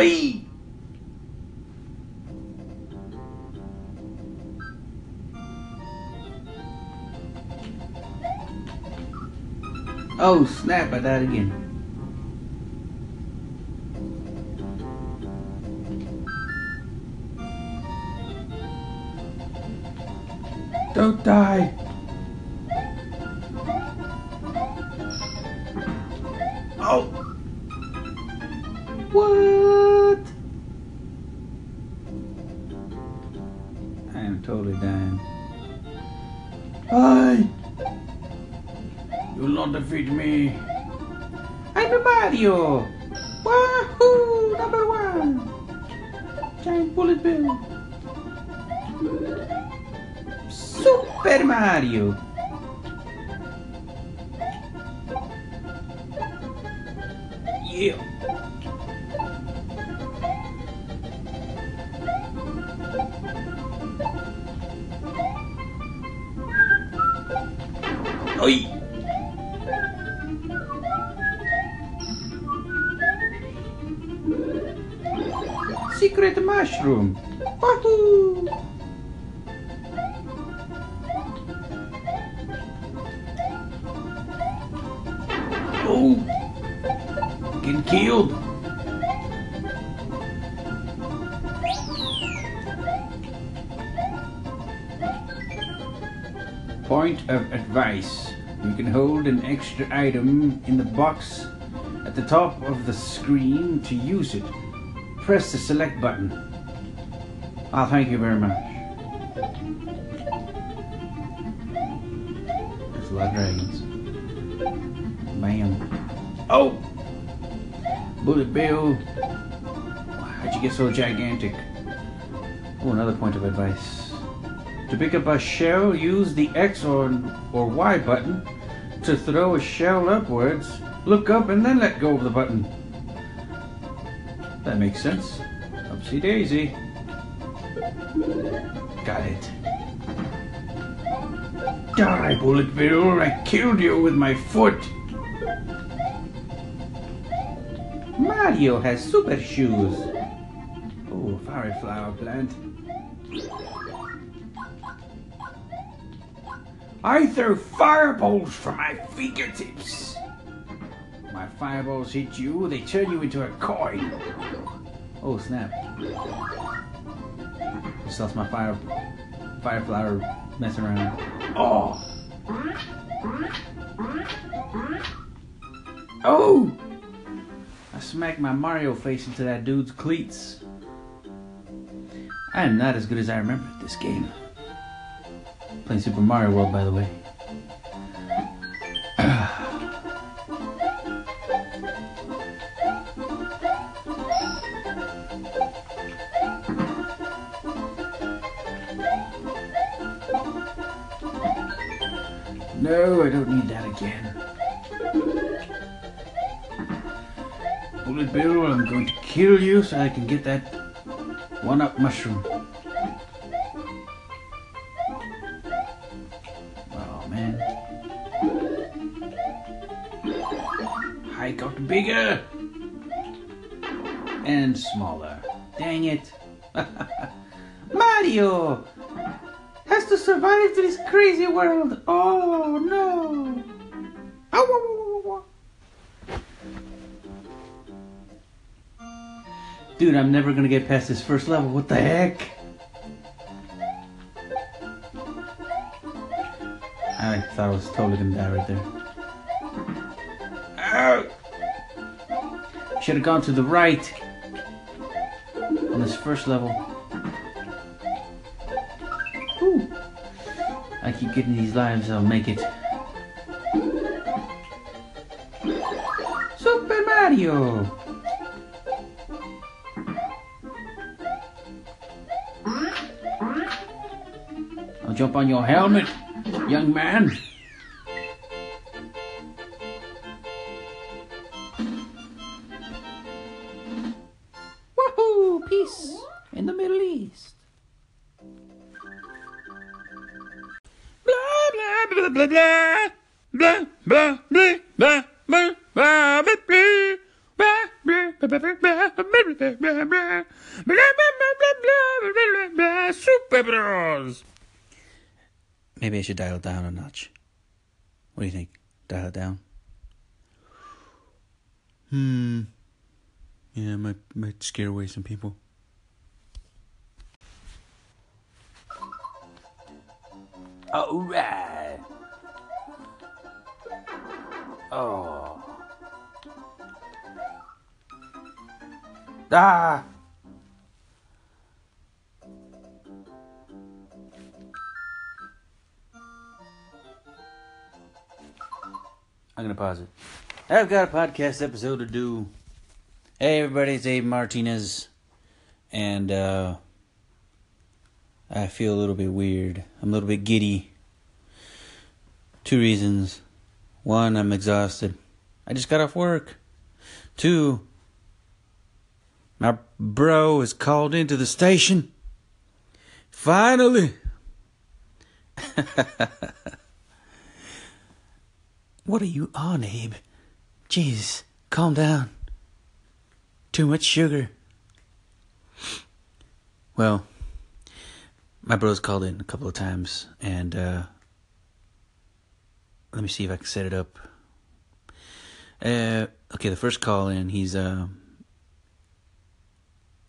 Ay! Oh snap, I died again. Don't die! Am totally dying. Hi! You'll not defeat me. I'm a Mario! Wahoo! Number one! Giant bullet bill. Super Mario! Secret mushroom! Wahoo! Oh! Getting killed! Point of advice. You can hold an extra item in the box at the top of the screen to use it. Press the select button. Ah, thank you very much. There's a lot of dragons. Bam. Oh! Bullet Bill. How'd you get so gigantic? Oh, another point of advice. To pick up a shell, use the X or, or Y button. To throw a shell upwards, look up and then let go of the button. That makes sense. Upsy daisy. Got it. Die, Bullet Bill! I killed you with my foot! Mario has super shoes! Oh, fiery flower plant. I throw fireballs from my fingertips. My fireballs hit you, they turn you into a coin. Oh snap. Just lost my fire fire flower messing around. Oh! Oh! I smacked my Mario face into that dude's cleats. I am not as good as I remember at this game. Playing Super Mario World, by the way. I'm going to kill you so I can get that one-up mushroom. Oh man. I got bigger and smaller. Dang it. Mario has to survive this crazy world. Oh no. Ow, ow, Dude, I'm never gonna get past this first level. What the heck? I thought I was totally gonna die right there. Should have gone to the right on this first level. Ooh. I keep getting these lives, I'll make it. Super Mario! Jump on your helmet, young man. Woohoo! Peace in the Middle East. Blah, blah, blah, blah, blah. Blah, blah, blah, blah, blah, blah, blah, blah. Super Bros! Maybe I should dial it down a notch. What do you think? Dial it down? Hmm. Yeah, might might scare away some people. All right. Oh. Ah. I'm gonna pause it. I've got a podcast episode to do. Hey everybody, it's Abe Martinez, and uh, I feel a little bit weird. I'm a little bit giddy. Two reasons. One, I'm exhausted. I just got off work. Two, my bro is called into the station. Finally. what are you on, Abe? Jeez, calm down. Too much sugar. Well, my bro's called in a couple of times, and uh, let me see if I can set it up. Uh, okay, the first call in, he's uh,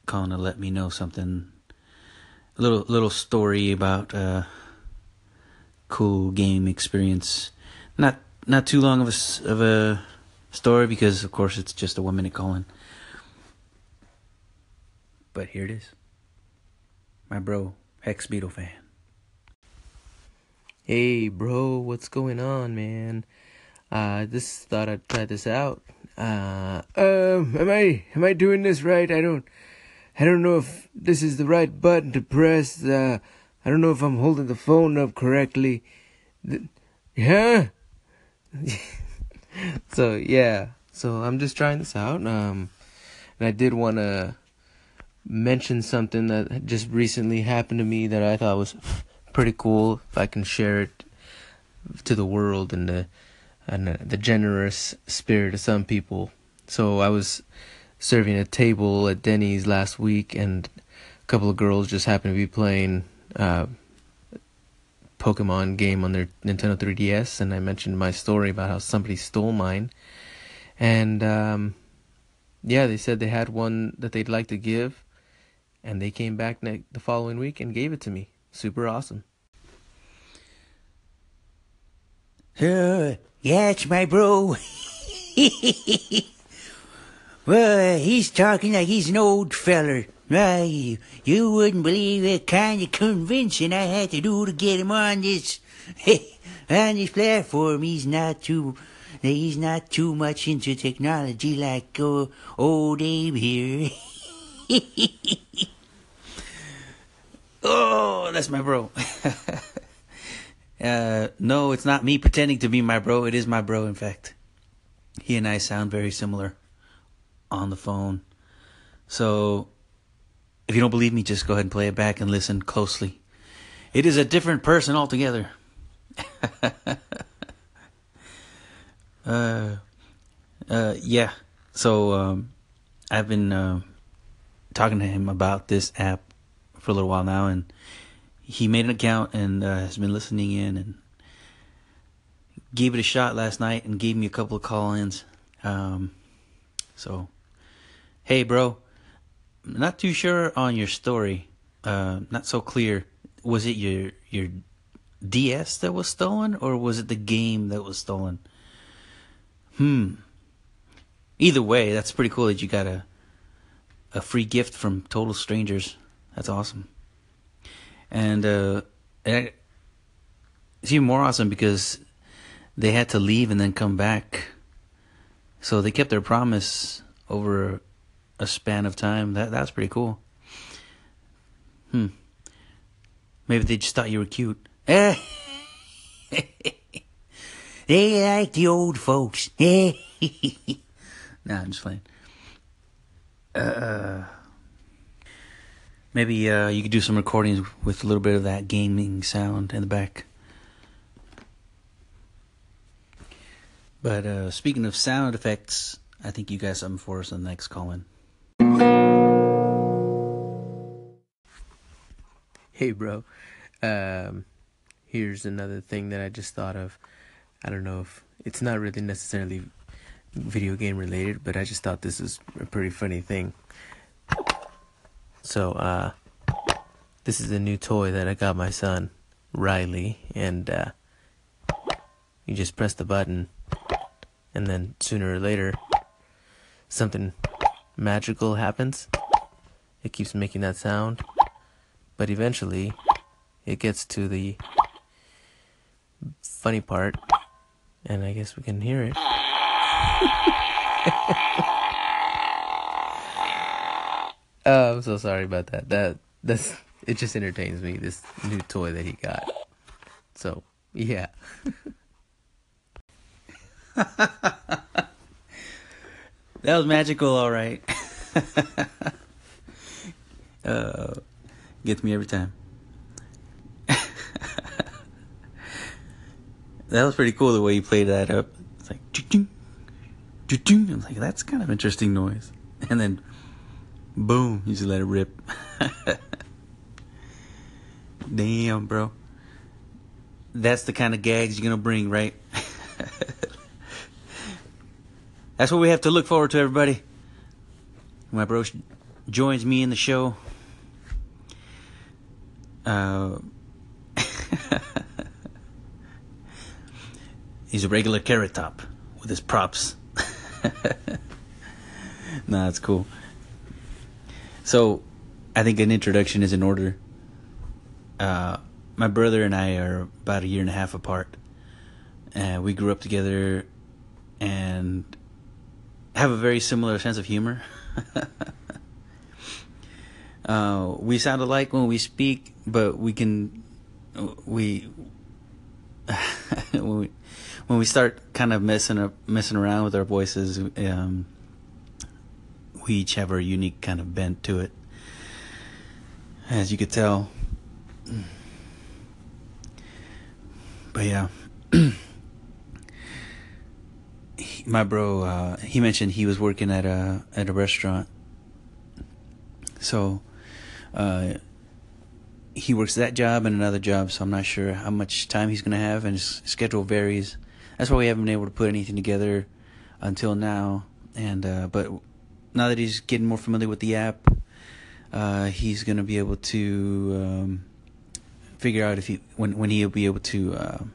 calling to let me know something. A little little story about uh, cool game experience. Not not too long of a of a story because of course it's just a one minute call in. But here it is. My bro, Hex Beetle fan. Hey, bro, what's going on, man? Uh, just thought I'd try this out. Uh, um, am I am I doing this right? I don't, I don't know if this is the right button to press. Uh, I don't know if I'm holding the phone up correctly. The, yeah. so yeah, so I'm just trying this out. Um, and I did want to mention something that just recently happened to me that I thought was pretty cool. If I can share it to the world and the and the, generous spirit of some people. So I was serving a table at Denny's last week, and a couple of girls just happened to be playing. Uh, Pokemon game on their Nintendo 3DS, and I mentioned my story about how somebody stole mine. And um, yeah, they said they had one that they'd like to give, and they came back ne- the following week and gave it to me. Super awesome. Uh, yeah, it's my bro. well, he's talking like he's an old feller. Right, you wouldn't believe the kind of convincing I had to do to get him on this, on this platform. He's not too, he's not too much into technology like uh, old Abe here. Oh, that's my bro. uh, no, it's not me pretending to be my bro. It is my bro, in fact. He and I sound very similar on the phone. So, if you don't believe me, just go ahead and play it back and listen closely. It is a different person altogether. uh, uh, yeah. So, um, I've been uh, talking to him about this app for a little while now, and he made an account and uh, has been listening in and gave it a shot last night and gave me a couple of call-ins. Um, so, hey, bro, not too sure on your story. Uh, not so clear. Was it your your DS that was stolen, or was it the game that was stolen? Hmm. Either way, that's pretty cool that you got a a free gift from total strangers. That's awesome. And uh, it's even more awesome because they had to leave and then come back. So they kept their promise over a span of time. That that's pretty cool. Hmm. Maybe they just thought you were cute. they like the old folks. nah, I'm just playing. Uh, maybe uh, you could do some recordings with a little bit of that gaming sound in the back. But uh, speaking of sound effects, I think you got something for us on the next call in. Hey, bro. Um, here's another thing that I just thought of. I don't know if it's not really necessarily video game related, but I just thought this is a pretty funny thing. So, uh, this is a new toy that I got my son, Riley, and, uh, you just press the button, and then sooner or later, something magical happens. It keeps making that sound, but eventually, it gets to the funny part, and I guess we can hear it. oh, I'm so sorry about that. That that's it. Just entertains me. This new toy that he got. So yeah. That was magical, all right. uh, gets me every time. that was pretty cool the way you played that up. It's like, ching, ching. I'm like, that's kind of interesting noise. And then, boom, you just let it rip. Damn, bro. That's the kind of gags you're gonna bring, right? That's what we have to look forward to, everybody. My bro joins me in the show. Uh, he's a regular carrot top with his props. nah, that's cool. So, I think an introduction is in order. Uh, my brother and I are about a year and a half apart. Uh, we grew up together and have a very similar sense of humor. uh, we sound alike when we speak, but we can we when we when we start kind of messing up messing around with our voices, um, we each have our unique kind of bent to it, as you could tell. But yeah. my bro, uh, he mentioned he was working at a at a restaurant. So, uh, he works that job and another job. So I'm not sure how much time he's gonna have, and his schedule varies. That's why we haven't been able to put anything together until now. And uh, but now that he's getting more familiar with the app, uh, he's gonna be able to um, figure out if he when when he'll be able to.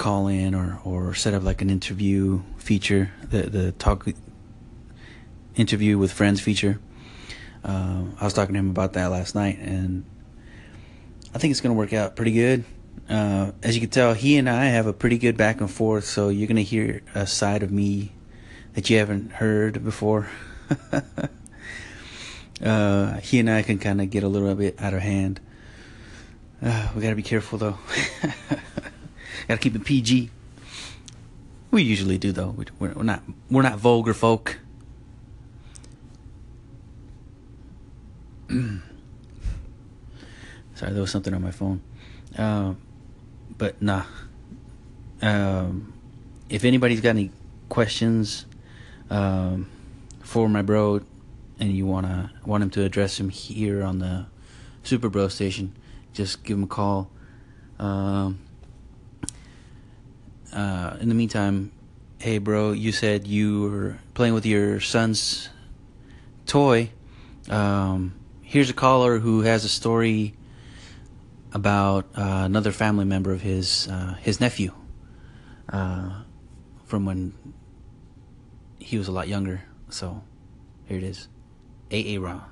Call in or, or set up like an interview feature, the the talk interview with friends feature. Uh, I was talking to him about that last night, and I think it's gonna work out pretty good. Uh, as you can tell, he and I have a pretty good back and forth, so you're gonna hear a side of me that you haven't heard before. uh, he and I can kind of get a little bit out of hand. Uh, we gotta be careful though. Gotta keep it PG. We usually do though. We- We're, not we're not vulgar folk. Sorry, there was something on my phone. Um, but nah. Um, if anybody's got any questions um, for my bro, and you wanna want him to address him here on the Super Bro station, just give him a call. Um, uh, in the meantime, hey, bro, you said you were playing with your son's toy. Um, here's a caller who has a story about uh, another family member of his, uh, his nephew, uh, from when he was a lot younger. So, here it is. AA Ron.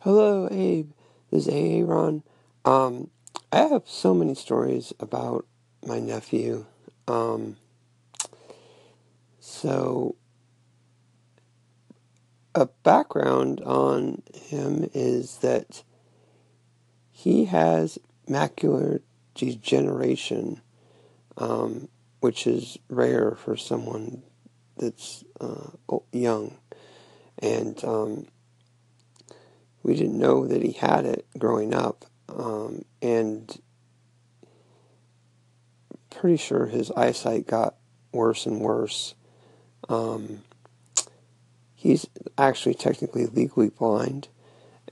Hello, Abe. This is AA Ron. Um, I have so many stories about my nephew. Um, so, a background on him is that he has macular degeneration, um, which is rare for someone that's uh, young. And um, we didn't know that he had it growing up. Um, and pretty sure his eyesight got worse and worse Um, he's actually technically legally blind,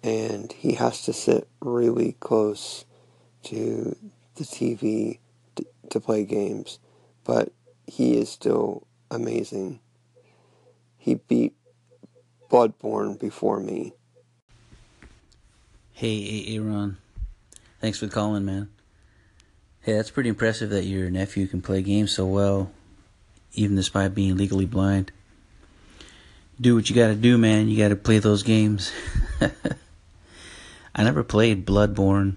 and he has to sit really close to the TV to, to play games. But he is still amazing. He beat Bloodborne before me. Hey, Aaron. Thanks for calling, man. Hey, that's pretty impressive that your nephew can play games so well, even despite being legally blind. Do what you gotta do, man. You gotta play those games. I never played Bloodborne.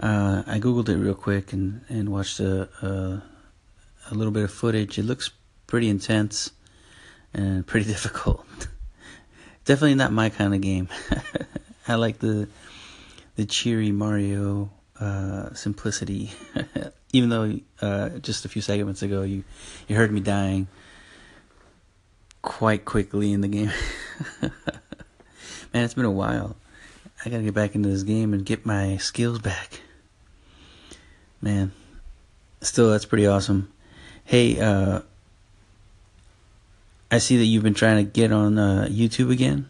Uh, I googled it real quick and, and watched a, a a little bit of footage. It looks pretty intense and pretty difficult. Definitely not my kind of game. I like the the cheery Mario uh, simplicity. Even though uh, just a few segments ago you you heard me dying quite quickly in the game. Man, it's been a while. I gotta get back into this game and get my skills back. Man, still that's pretty awesome. Hey, uh, I see that you've been trying to get on uh, YouTube again.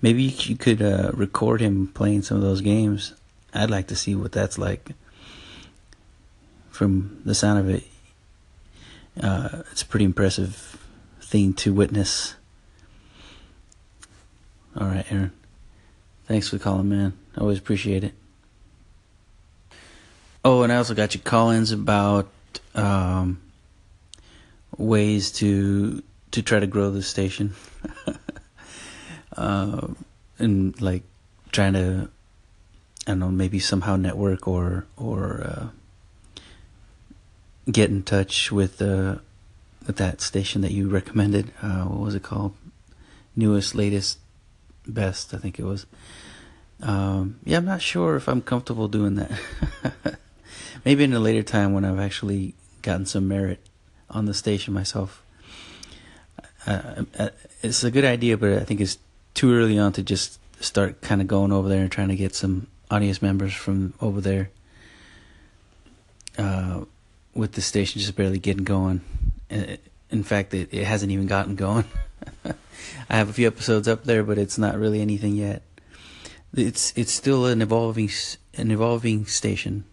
Maybe you could uh, record him playing some of those games. I'd like to see what that's like. From the sound of it, uh, it's a pretty impressive thing to witness. All right, Aaron. Thanks for calling, man. I always appreciate it. Oh, and I also got your call-ins about um, ways to to try to grow the station, uh, and like trying to I don't know maybe somehow network or or uh, get in touch with uh, with that station that you recommended. Uh, what was it called? Newest, latest, best. I think it was. Um, yeah, I'm not sure if I'm comfortable doing that. maybe in a later time when I've actually gotten some merit on the station myself. Uh, uh, it's a good idea, but I think it's too early on to just start kind of going over there and trying to get some audience members from over there. Uh, with the station just barely getting going. Uh, in fact, it, it hasn't even gotten going. I have a few episodes up there, but it's not really anything yet. It's it's still an evolving an evolving station,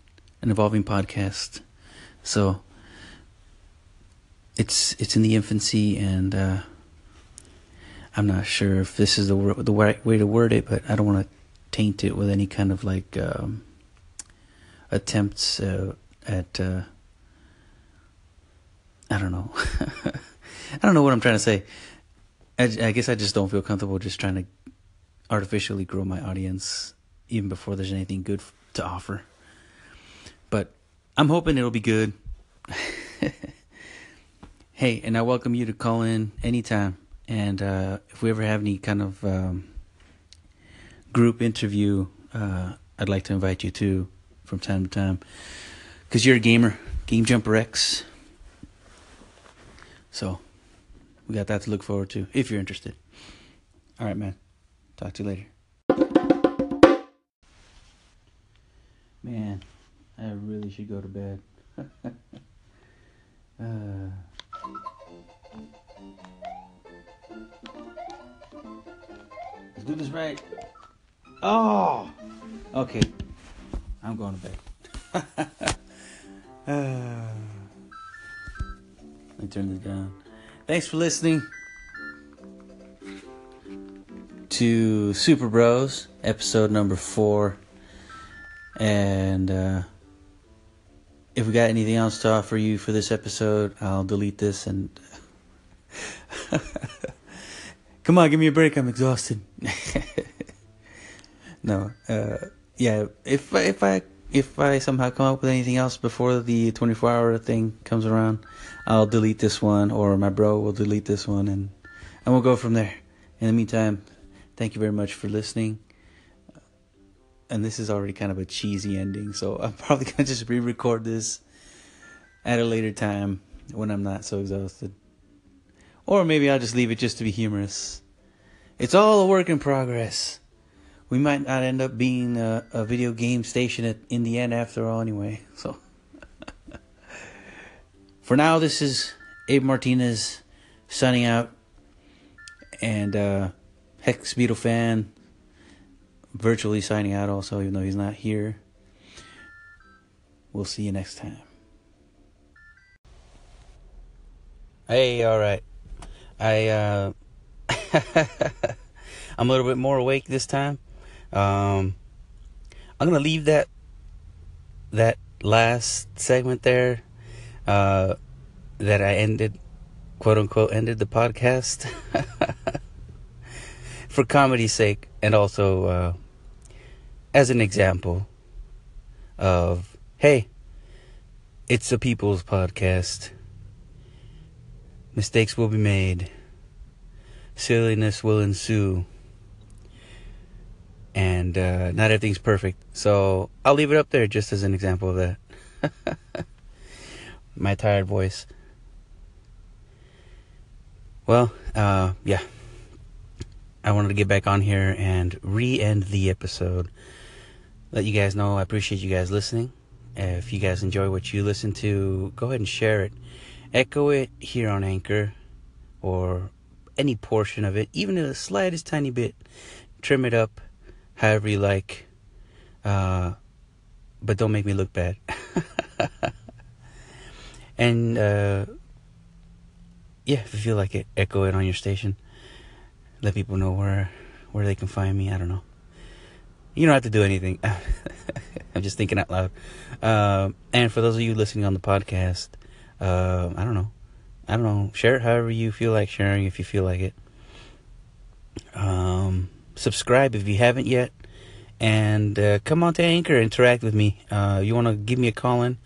an evolving podcast. So it's it's in the infancy, and uh, I'm not sure if this is the the right way to word it, but I don't want to taint it with any kind of like um, attempts uh, at uh, I don't know. I don't know what I'm trying to say. I, I guess I just don't feel comfortable just trying to artificially grow my audience even before there's anything good to offer. But I'm hoping it'll be good. Hey, and I welcome you to call in anytime. And uh, if we ever have any kind of um, group interview, uh, I'd like to invite you to from time to time. Because you're a gamer, Game Jumper X. So we got that to look forward to if you're interested. All right, man. Talk to you later. Man, I really should go to bed. uh, Let's do this right. Oh, okay. I'm going to bed. let me turn this down. Thanks for listening to Super Bros, episode number four. And uh, if we got anything else to offer you for this episode, I'll delete this and. Come on, give me a break. I'm exhausted. no, uh, yeah. If if I if I somehow come up with anything else before the 24 hour thing comes around, I'll delete this one, or my bro will delete this one, and and we'll go from there. In the meantime, thank you very much for listening. And this is already kind of a cheesy ending, so I'm probably gonna just re-record this at a later time when I'm not so exhausted. Or maybe I'll just leave it just to be humorous. It's all a work in progress. We might not end up being a, a video game station at, in the end after all, anyway. So, for now, this is Abe Martinez signing out And uh, Hex Beetle fan virtually signing out also, even though he's not here. We'll see you next time. Hey, all right. I uh I'm a little bit more awake this time. Um I'm to leave that that last segment there uh that I ended quote unquote ended the podcast for comedy's sake and also uh as an example of hey, it's a people's podcast Mistakes will be made. Silliness will ensue. And uh, not everything's perfect. So I'll leave it up there just as an example of that. My tired voice. Well, uh, yeah. I wanted to get back on here and re end the episode. Let you guys know I appreciate you guys listening. If you guys enjoy what you listen to, go ahead and share it echo it here on Anchor or any portion of it, even the slightest tiny bit. Trim it up however you like. Uh, but don't make me look bad. and uh, yeah, if you feel like it, echo it on your station. Let people know where where they can find me. I don't know. You don't have to do anything. I'm just thinking out loud. Uh, and for those of you listening on the podcast, uh, I don't know. I don't know. Share it however you feel like sharing if you feel like it. Um, subscribe if you haven't yet. And uh, come on to Anchor, interact with me. Uh, you want to give me a call in?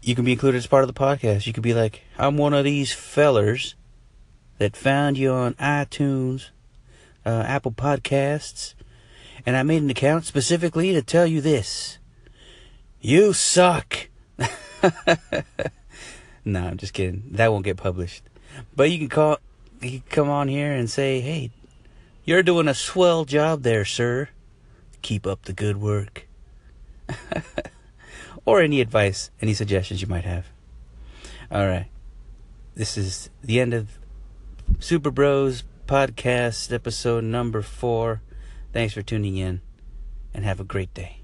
You can be included as part of the podcast. You could be like, I'm one of these fellers that found you on iTunes, uh, Apple Podcasts, and I made an account specifically to tell you this. You suck. no, I'm just kidding. That won't get published. But you can call, you can come on here and say, "Hey, you're doing a swell job there, sir. Keep up the good work." or any advice, any suggestions you might have. All right. This is the end of Super Bros podcast episode number 4. Thanks for tuning in and have a great day.